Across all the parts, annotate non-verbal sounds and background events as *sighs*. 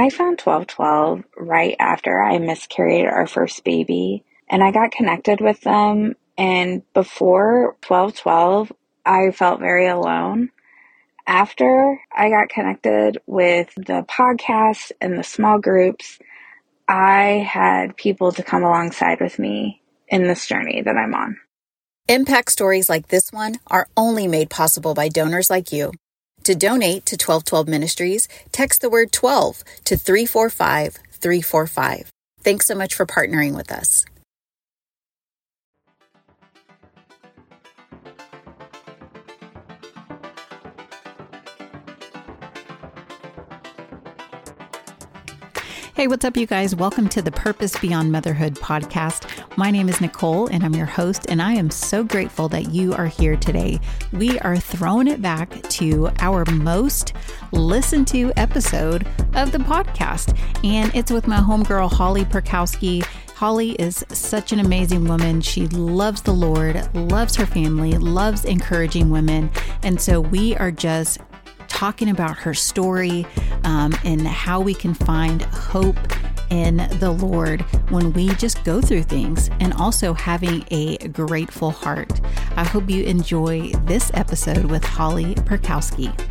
I found 1212 right after I miscarried our first baby, and I got connected with them. And before 1212, I felt very alone. After I got connected with the podcast and the small groups, I had people to come alongside with me in this journey that I'm on. Impact stories like this one are only made possible by donors like you. To donate to 1212 Ministries, text the word 12 to 345 345. Thanks so much for partnering with us. Hey, what's up, you guys? Welcome to the Purpose Beyond Motherhood podcast. My name is Nicole, and I'm your host, and I am so grateful that you are here today. We are throwing it back to our most listened to episode of the podcast, and it's with my homegirl, Holly Piorkowski. Holly is such an amazing woman. She loves the Lord, loves her family, loves encouraging women. And so we are just talking about her story um, and how we can find hope in the Lord when we just go through things and also having a grateful heart. I hope you enjoy this episode with Holly Piorkowski.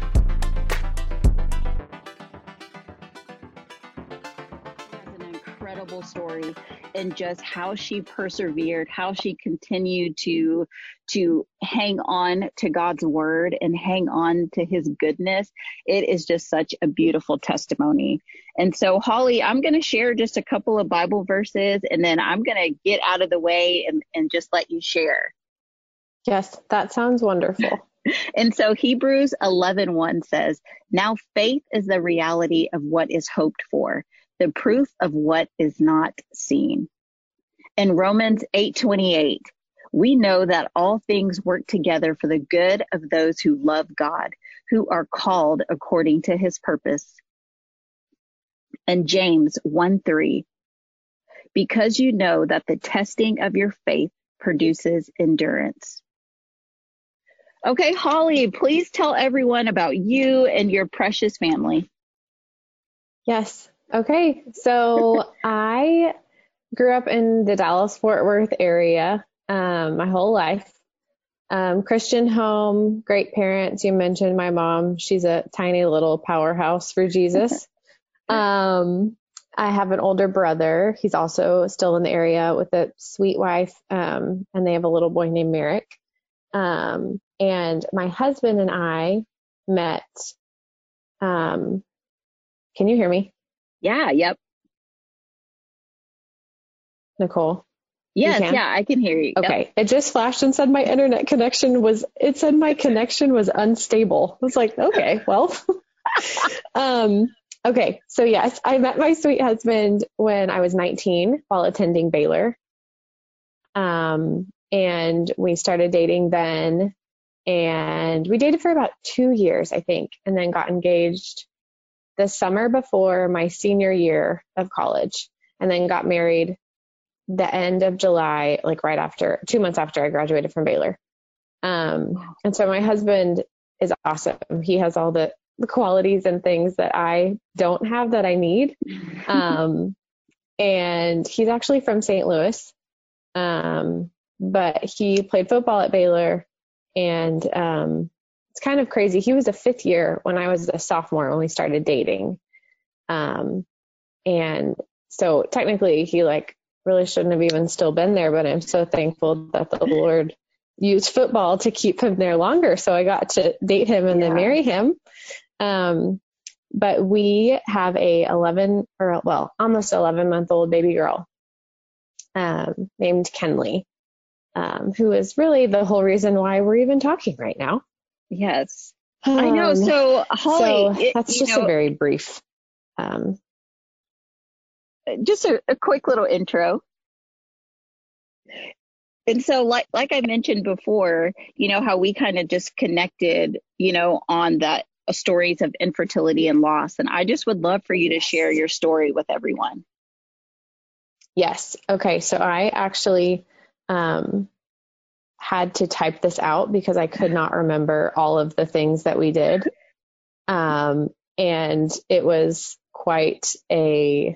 Story and just how she persevered, how she continued to to hang on to God's word and hang on to his goodness. It is just such a beautiful testimony. And so Holly, I'm going to share just a couple of Bible verses and then I'm going to get out of the way and, and just let you share. Yes, that sounds wonderful. *laughs* *laughs* and so Hebrews 11:1 1 says, "Now faith is the reality of what is hoped for, the proof of what is not seen. In Romans 8:28, we know that all things work together for the good of those who love God, who are called according to his purpose. And James 1:3, because you know that the testing of your faith produces endurance. Okay, Holly, please tell everyone about you and your precious family. Yes. Okay, so *laughs* I grew up in the Dallas Fort Worth area um, my whole life. Um, Christian home, great parents. You mentioned my mom. She's a tiny little powerhouse for Jesus. *laughs* um, I have an older brother. He's also still in the area with a sweet wife, um, and they have a little boy named Merrick. Um, and my husband and I met. Um, can you hear me? Yeah, yep. Nicole? Yes, yeah, I can hear you. Okay. Yep. It just flashed and said my internet connection was it said my connection was unstable. I was like, okay, well. *laughs* um okay, so yes, I met my sweet husband when I was 19 while attending Baylor. Um and we started dating then and we dated for about 2 years, I think, and then got engaged the summer before my senior year of college and then got married the end of July, like right after two months after I graduated from Baylor. Um, and so my husband is awesome. He has all the, the qualities and things that I don't have that I need. *laughs* Um, and he's actually from St. Louis. Um, but he played football at Baylor and um, it's kind of crazy. He was a fifth year when I was a sophomore when we started dating. Um, and so technically he like really shouldn't have even still been there, but I'm so thankful that the Lord used football to keep him there longer. So I got to date him and yeah. then marry him. Um, but we have a 11 or well, almost 11 month old baby girl, um, named Kenley, um, who is really the whole reason why we're even talking right now. Yes. Um, I know. Um, so Holly, so that's just know, a very brief. Um, just a, a quick little intro. And so, like like I mentioned before, you know how we kind of just connected, you know, on that uh, stories of infertility and loss. And I just would love for you to share your story with everyone. Yes. Okay. So I actually um, had to type this out because I could not remember all of the things that we did. Um, and it was quite a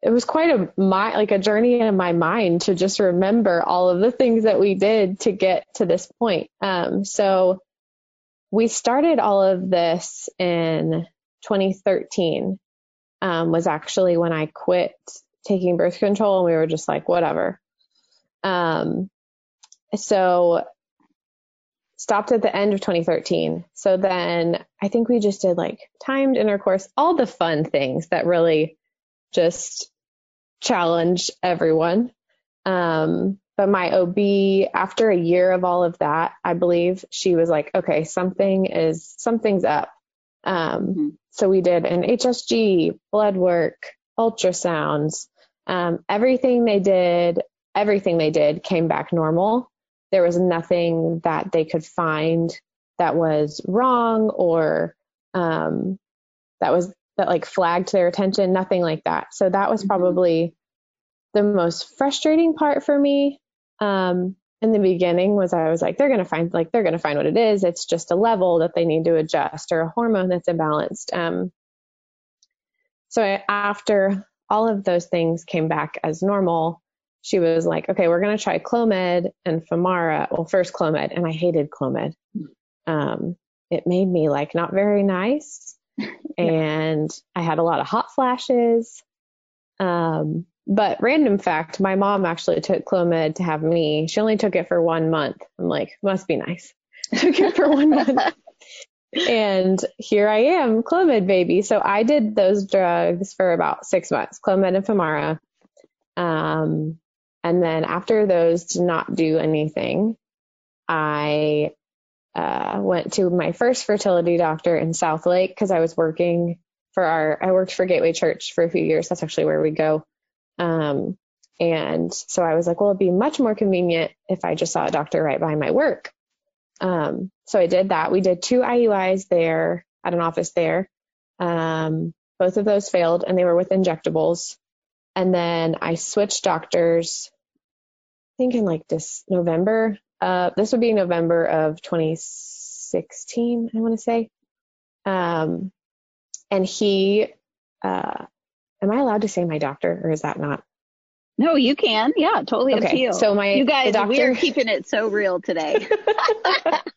it was quite a my like a journey in my mind to just remember all of the things that we did to get to this point. Um, so we started all of this in 2013. Um, was actually when I quit taking birth control, and we were just like, whatever. Um, so stopped at the end of 2013. So then I think we just did like timed intercourse, all the fun things that really just challenge everyone. Um, but my OB, after a year of all of that, I believe she was like, okay, something is, something's up. Um, mm-hmm. so we did an HSG, blood work, ultrasounds, um, everything they did, everything they did came back normal. There was nothing that they could find that was wrong or, um, that was that like flagged their attention, nothing like that. So that was mm-hmm. probably the most frustrating part for me. Um, in the beginning was I was like, they're going to find, like, they're going to find what it is. It's just a level that they need to adjust or a hormone that's imbalanced. Um, so I, after all of those things came back as normal, she was like, okay, we're going to try Clomid and Femara. Well, first Clomid, and I hated Clomid. Um, it made me like not very nice *laughs* and I had a lot of hot flashes. Um, but random fact, my mom actually took Clomid to have me. She only took it for one month. I'm like, must be nice. *laughs* took it for one month. *laughs* and here I am, Clomid baby. So I did those drugs for about six months, Clomid and Femara. Um, and then after those did not do anything, I uh, went to my first fertility doctor in Southlake because I was working for our, I worked for Gateway Church for a few years. That's actually where we go. Um, and so I was like, well, it'd be much more convenient if I just saw a doctor right by my work. Um, so I did that. We did two IUIs there at an office there. Um, both of those failed and they were with injectables. And then I switched doctors, I think in like this November uh, this would be November of 2016, I want to say. Um, and he, uh, am I allowed to say my doctor or is that not? No, you can. Yeah, totally okay. up to you. So my you guys, doctor... we *laughs* are keeping it so real today. *laughs*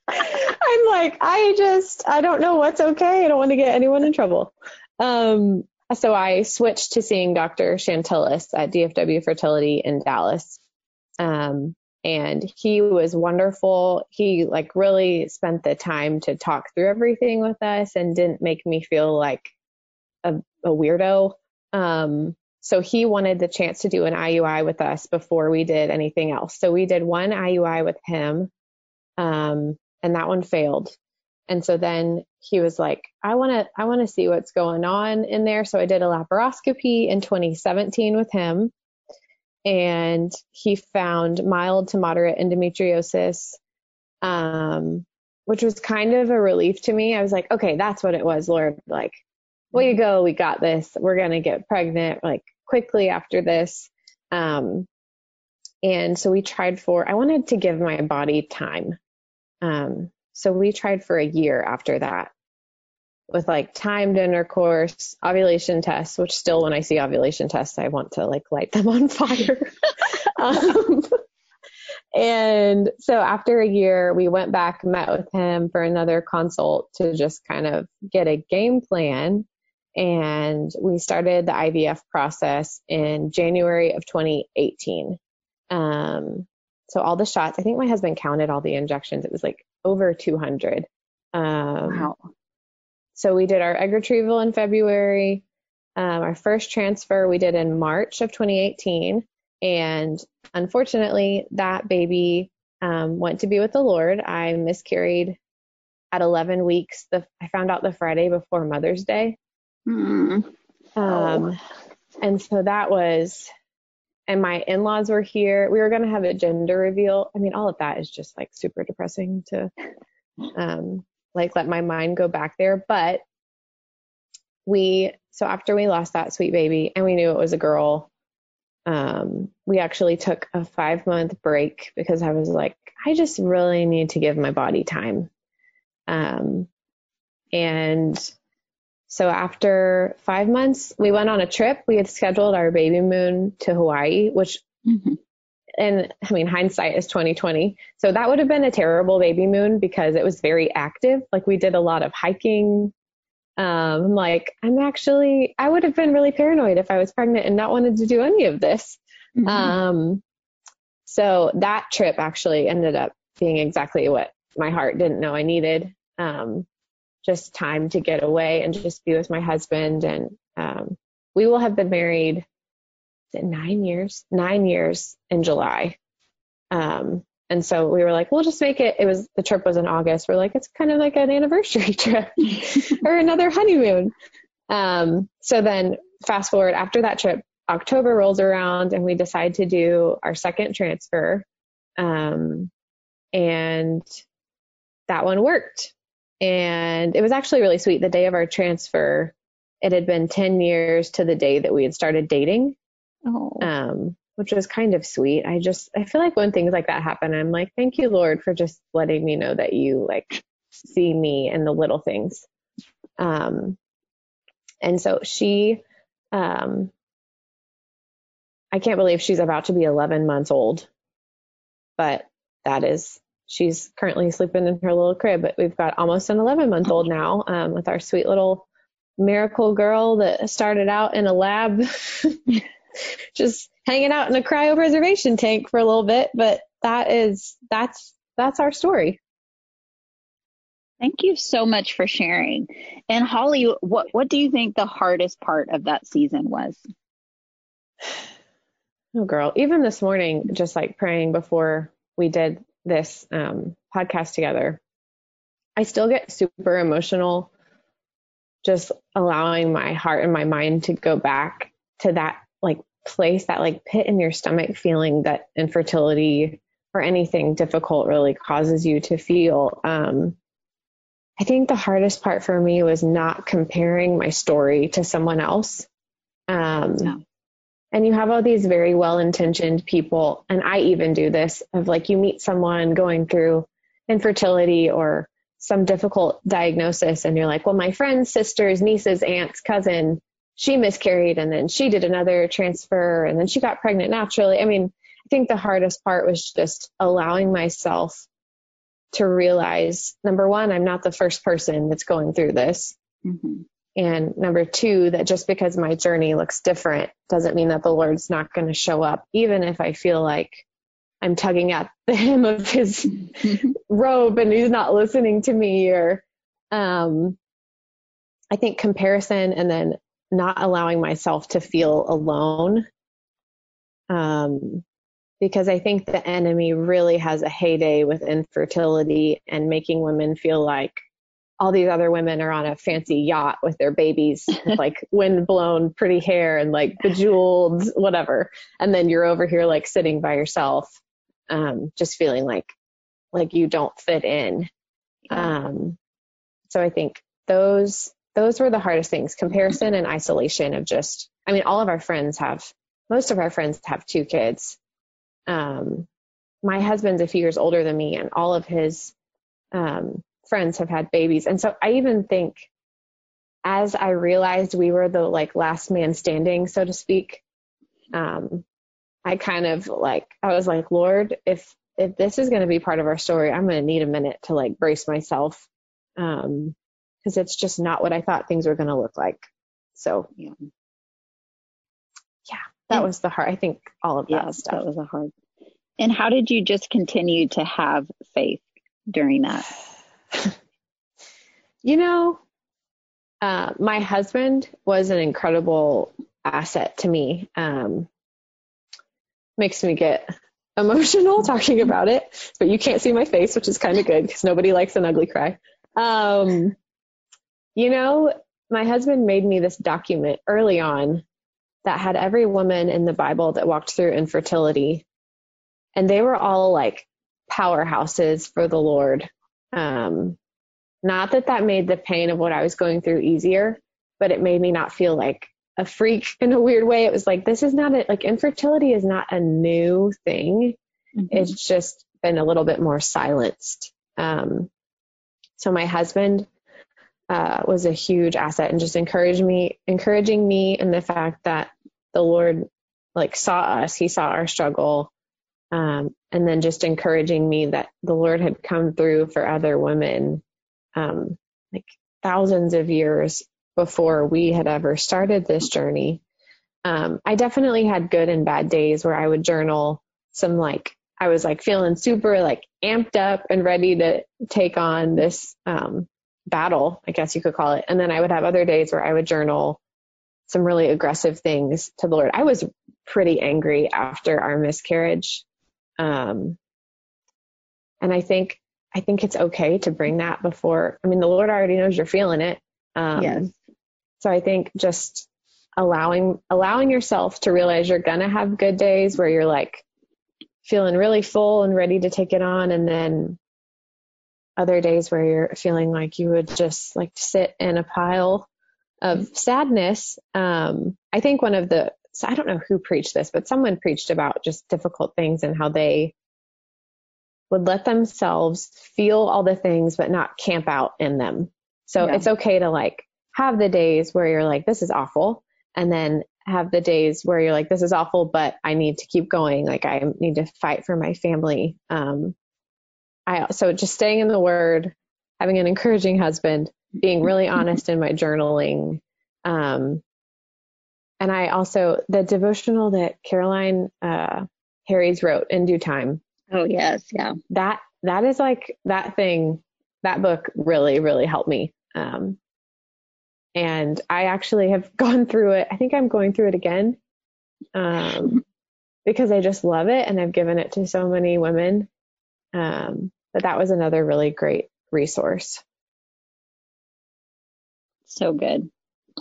I'm like, I just, I don't know what's okay. I don't want to get anyone in trouble. Um, so I switched to seeing Dr. Chantilis at DFW Fertility in Dallas. Um, and he was wonderful. He like really spent the time to talk through everything with us and didn't make me feel like a, a weirdo. Um, so he wanted the chance to do an IUI with us before we did anything else. So we did one IUI with him, um, and that one failed. And so then he was like, I want to, I want to see what's going on in there. So I did a laparoscopy in 2017 with him and he found mild to moderate endometriosis, um, which was kind of a relief to me. I was like, okay, that's what it was, Lord. Like, way to go. We got this. We're going to get pregnant like quickly after this. Um, and so we tried for, I wanted to give my body time. Um, so we tried for a year after that with like timed intercourse, ovulation tests, which still when I see ovulation tests, I want to like light them on *laughs* fire. um, and so after a year, we went back, met with him for another consult to just kind of get a game plan. And we started the IVF process in January of 2018. Um, so all the shots, I think my husband counted all the injections. It was like over 200. Um, wow. So we did our egg retrieval in February. Um, our first transfer we did in March of 2018. And unfortunately, that baby um, went to be with the Lord. I miscarried at 11 weeks. The, I found out the Friday before Mother's Day. Mm. Um, and so that was, and my in laws were here. We were going to have a gender reveal. I mean, all of that is just like super depressing to *laughs* um, like let my mind go back there. But we, so after we lost that sweet baby and we knew it was a girl, um, we actually took a five month break because I was like, I just really need to give my body time. Um, and so after five months, we went on a trip. We had scheduled our baby moon to Hawaii, which, mm-hmm. and I mean, hindsight is 2020. So that would have been a terrible baby moon because it was very active. Like we did a lot of hiking. Um, like I'm actually, I would have been really paranoid if I was pregnant and not wanted to do any of this. Mm-hmm. Um, so that trip actually ended up being exactly what my heart didn't know I needed. Um, just time to get away and just be with my husband. And um, we will have been married nine years, nine years in July. Um, and so we were like, we'll just make it. It was the trip was in August. We're like, it's kind of like an anniversary *laughs* trip *laughs* or another honeymoon. Um, so then fast forward after that trip, October rolls around and we decide to do our second transfer. Um, and that one worked. And it was actually really sweet. The day of our transfer, it had been 10 years to the day that we had started dating. Oh. Um, which was kind of sweet. I just, I feel like when things like that happen, I'm like, thank you, Lord, for just letting me know that you like see me and the little things. Um, and so she, um, I can't believe she's about to be 11 months old, but that is she's currently sleeping in her little crib, but we've got almost an 11 month old now um, with our sweet little miracle girl that started out in a lab, *laughs* just hanging out in a cryopreservation tank for a little bit. But that is, that's, that's our story. Thank you so much for sharing. And Holly, what, what do you think the hardest part of that season was? *sighs* Oh, girl, even this morning, just like praying before we did this um, podcast together, I still get super emotional just allowing my heart and my mind to go back to that like place, that like pit in your stomach feeling that infertility or anything difficult really causes you to feel. Um, I think the hardest part for me was not comparing my story to someone else. Um, and you have all these very well intentioned people. And i even do this of like you meet someone going through infertility or some difficult diagnosis and you're like well my friend's sister's niece's aunt's cousin she miscarried and then she did another transfer and then she got pregnant naturally. I mean i think the hardest part was just allowing myself to realize number one i'm not the first person that's going through this. Mm-hmm. And number two, that just because my journey looks different doesn't mean that the Lord's not going to show up, even if I feel like I'm tugging at *laughs* the hem of his *laughs* robe and he's not listening to me or, um, I think comparison and then not allowing myself to feel alone. Um, because I think the enemy really has a heyday with infertility and making women feel like all these other women are on a fancy yacht with their babies, *laughs* with like wind blown pretty hair and like bejeweled whatever. And then you're over here like sitting by yourself, um, just feeling like, like you don't fit in. Um, so I think those, those were the hardest things, comparison and isolation of just, I mean, all of our friends have, most of our friends have two kids. Um, my husband's a few years older than me and all of his, um, friends have had babies. And so I even think as I realized we were the like last man standing, so to speak, um, I kind of like, I was like, Lord, if, if this is going to be part of our story, I'm going to need a minute to like brace myself. Um, cause it's just not what I thought things were going to look like. So, yeah, yeah that yeah. was the hard, I think all of that stuff. That was a hard. And how did you just continue to have faith during that? You know, uh, my husband was an incredible asset to me. Um, makes me get emotional *laughs* talking about it, but you can't see my face, which is kind of good because nobody likes an ugly cry. Um, you know, my husband made me this document early on that had every woman in the Bible that walked through infertility, and they were all like powerhouses for the Lord. Um, not that that made the pain of what I was going through easier, but it made me not feel like a freak *laughs* in a weird way. It was like, this is not a, like infertility is not a new thing. Mm-hmm. It's just been a little bit more silenced. Um, so my husband, uh, was a huge asset and just encouraged me, encouraging me in the fact that the Lord like saw us, he saw our struggle. Um, and then just encouraging me that the Lord had come through for other women, um, like thousands of years before we had ever started this journey. Um, I definitely had good and bad days where I would journal some like I was like feeling super like amped up and ready to take on this um, battle, I guess you could call it. And then I would have other days where I would journal some really aggressive things to the Lord. I was pretty angry after our miscarriage. Um, and I think I think it's okay to bring that before. I mean, the Lord already knows you're feeling it. Um, yes. So I think just allowing allowing yourself to realize you're gonna have good days where you're like feeling really full and ready to take it on, and then other days where you're feeling like you would just like sit in a pile of sadness. Um, I think one of the so I don't know who preached this, but someone preached about just difficult things and how they would let themselves feel all the things but not camp out in them. So yeah. it's okay to like have the days where you're like, this is awful. And then have the days where you're like, this is awful, but I need to keep going. Like I need to fight for my family. Um, I, so just staying in the word, having an encouraging husband, being really *laughs* honest in my journaling. Um, and I also, the devotional that Caroline, uh, Harries wrote in due time. Oh yes. Yeah. That, that is like that thing, that book really, really helped me. Um, and I actually have *laughs* gone through it. I think I'm going through it again um, because I just love it and I've given it to so many women. Um, but that was another really great resource. So good.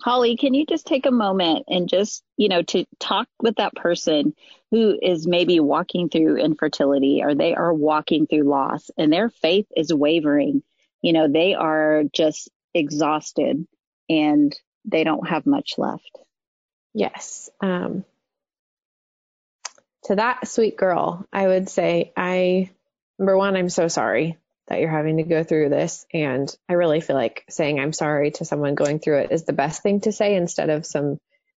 Holly, can you just take a moment and just, you know, to talk with that person who is maybe walking through infertility or they are walking through loss and their faith is wavering. You know, they are just exhausted and they don't have much left. Yes. Um, to that sweet girl, I would say, I, number one, I'm so sorry that you're having to go through this. And I really feel like saying I'm sorry to someone going through it is the best thing to say instead of some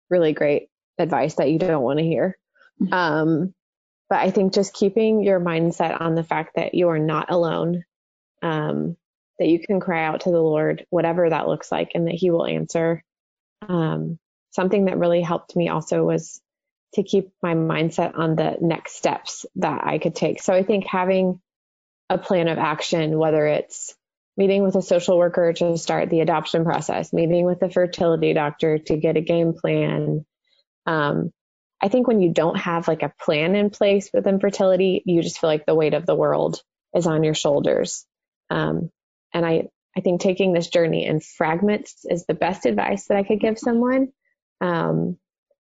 really great advice that you don't want to hear. Mm-hmm. Um, but I think just keeping your mindset on the fact that you are not alone, um, that you can cry out to the Lord, whatever that looks like, and that He will answer. Um, something that really helped me also was to keep my mindset on the next steps that I could take. So I think having a plan of action, whether it's meeting with a social worker to start the adoption process, meeting with a fertility doctor to get a game plan. Um, I think when you don't have like a plan in place with infertility, you just feel like the weight of the world is on your shoulders. Um, and I, I think taking this journey in fragments is the best advice that I could give someone. Um,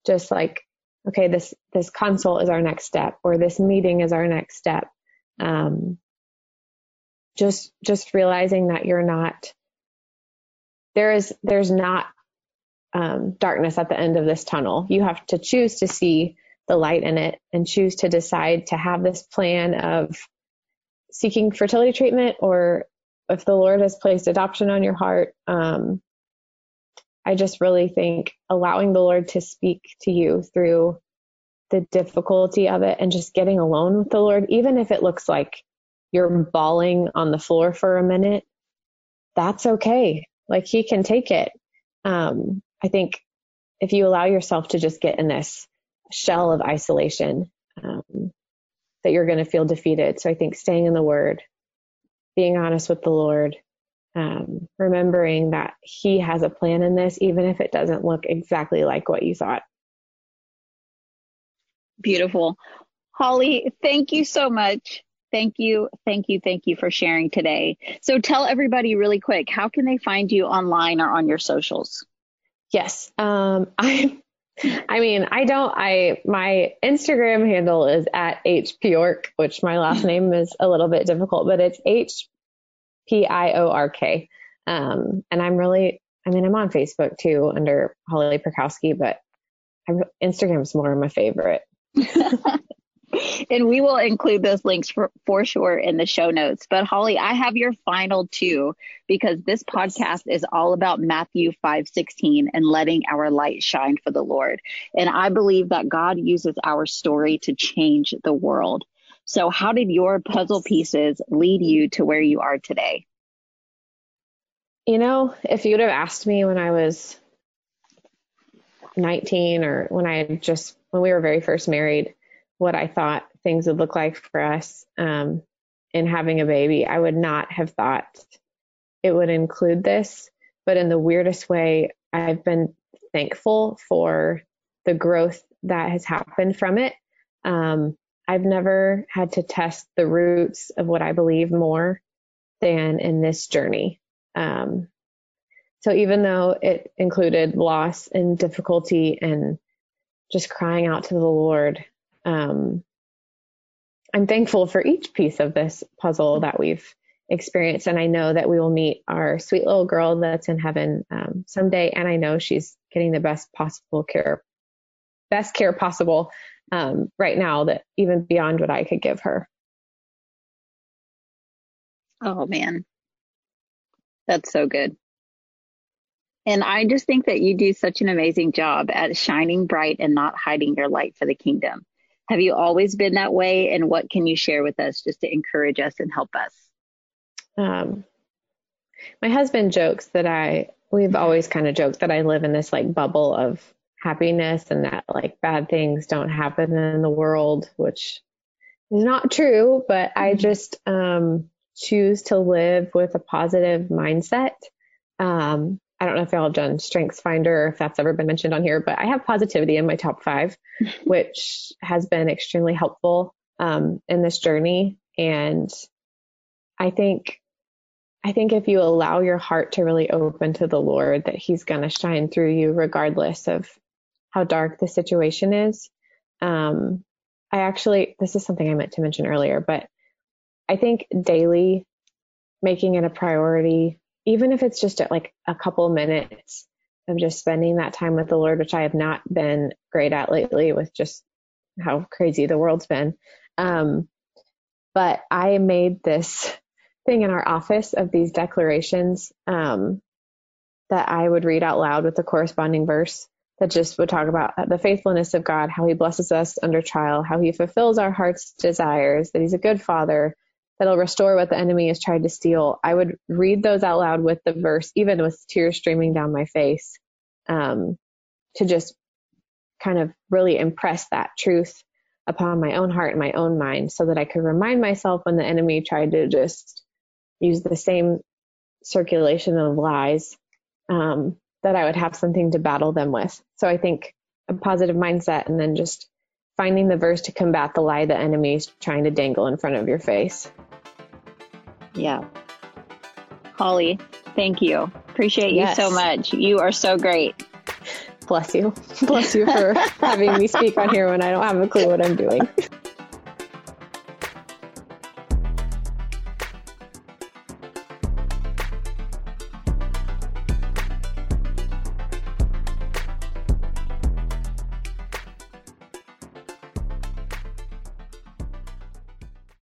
just like, okay, this, this consult is our next step or this meeting is our next step. Um, just, just realizing that you're not, there is, there's not, um, darkness at the end of this tunnel. You have to choose to see the light in it and choose to decide to have this plan of seeking fertility treatment or if the Lord has placed adoption on your heart, um, I just really think allowing the Lord to speak to you through the difficulty of it and just getting alone with the Lord, even if it looks like you're bawling on the floor for a minute, that's okay. Like He can take it. Um, I think if you allow yourself to just get in this shell of isolation, um, that you're going to feel defeated. So I think staying in the Word, being honest with the Lord, um, remembering that He has a plan in this, even if it doesn't look exactly like what you thought. Beautiful. Holly, thank you so much. Thank you, thank you, thank you for sharing today. So tell everybody really quick, how can they find you online or on your socials? Yes, um, *laughs* I I mean, I don't, I, my Instagram handle is at hpiork, which my last *laughs* name is a little bit difficult, but it's H P I O R K. Um, and I'm really, I mean, I'm on Facebook too under Holly Piorkowski, but I, Instagram's more my favorite. *laughs* and we will include those links for, for sure in the show notes. But Holly, I have your final two because this podcast is all about Matthew 5 16 and letting our light shine for the Lord. And I believe that God uses our story to change the world. So, how did your puzzle pieces lead you to where you are today? You know, if you'd have asked me when I was 19 or when I had just, when we were very first married, what I thought things would look like for us um, in having a baby, I would not have thought it would include this. But in the weirdest way, I've been thankful for the growth that has happened from it. Um, I've never had to test the roots of what I believe more than in this journey. Um, so even though it included loss and difficulty and just crying out to the Lord, um, I'm thankful for each piece of this puzzle that we've experienced. And I know that we will meet our sweet little girl that's in heaven um, someday. And I know she's getting the best possible care, best care possible um, right now that even beyond what I could give her. Oh, man. That's so good. And I just think that you do such an amazing job at shining bright and not hiding your light for the kingdom. Have you always been that way? And what can you share with us just to encourage us and help us? Um, my husband jokes that I, we've always kind of joked that I live in this like bubble of happiness and that like bad things don't happen in the world, which is not true, but I mm-hmm. just um, choose to live with a positive mindset. Um, I don't know if y'all have done Strengths Finder or if that's ever been mentioned on here, but I have positivity in my top five, *laughs* which has been extremely helpful um, in this journey. And I think, I think if you allow your heart to really open to the Lord, that He's going to shine through you regardless of how dark the situation is. Um, I actually, this is something I meant to mention earlier, but I think daily making it a priority even if it's just like a couple minutes of just spending that time with the Lord, which I have not been great at lately with just how crazy the world's been. Um, but I made this thing in our office of these declarations um, that I would read out loud with the corresponding verse that just would talk about the faithfulness of God, how he blesses us under trial, how he fulfills our heart's desires, that he's a good father, that'll restore what the enemy has tried to steal. I would read those out loud with the verse, even with tears streaming down my face, um, to just kind of really impress that truth upon my own heart and my own mind so that I could remind myself when the enemy tried to just use the same circulation of lies, um, that I would have something to battle them with. So I think a positive mindset and then just finding the verse to combat the lie the enemy is trying to dangle in front of your face. Yeah. Holly, thank you. Appreciate you yes. so much. You are so great. Bless you. *laughs* Bless you for having me speak on here when I don't have a clue what I'm doing. *laughs*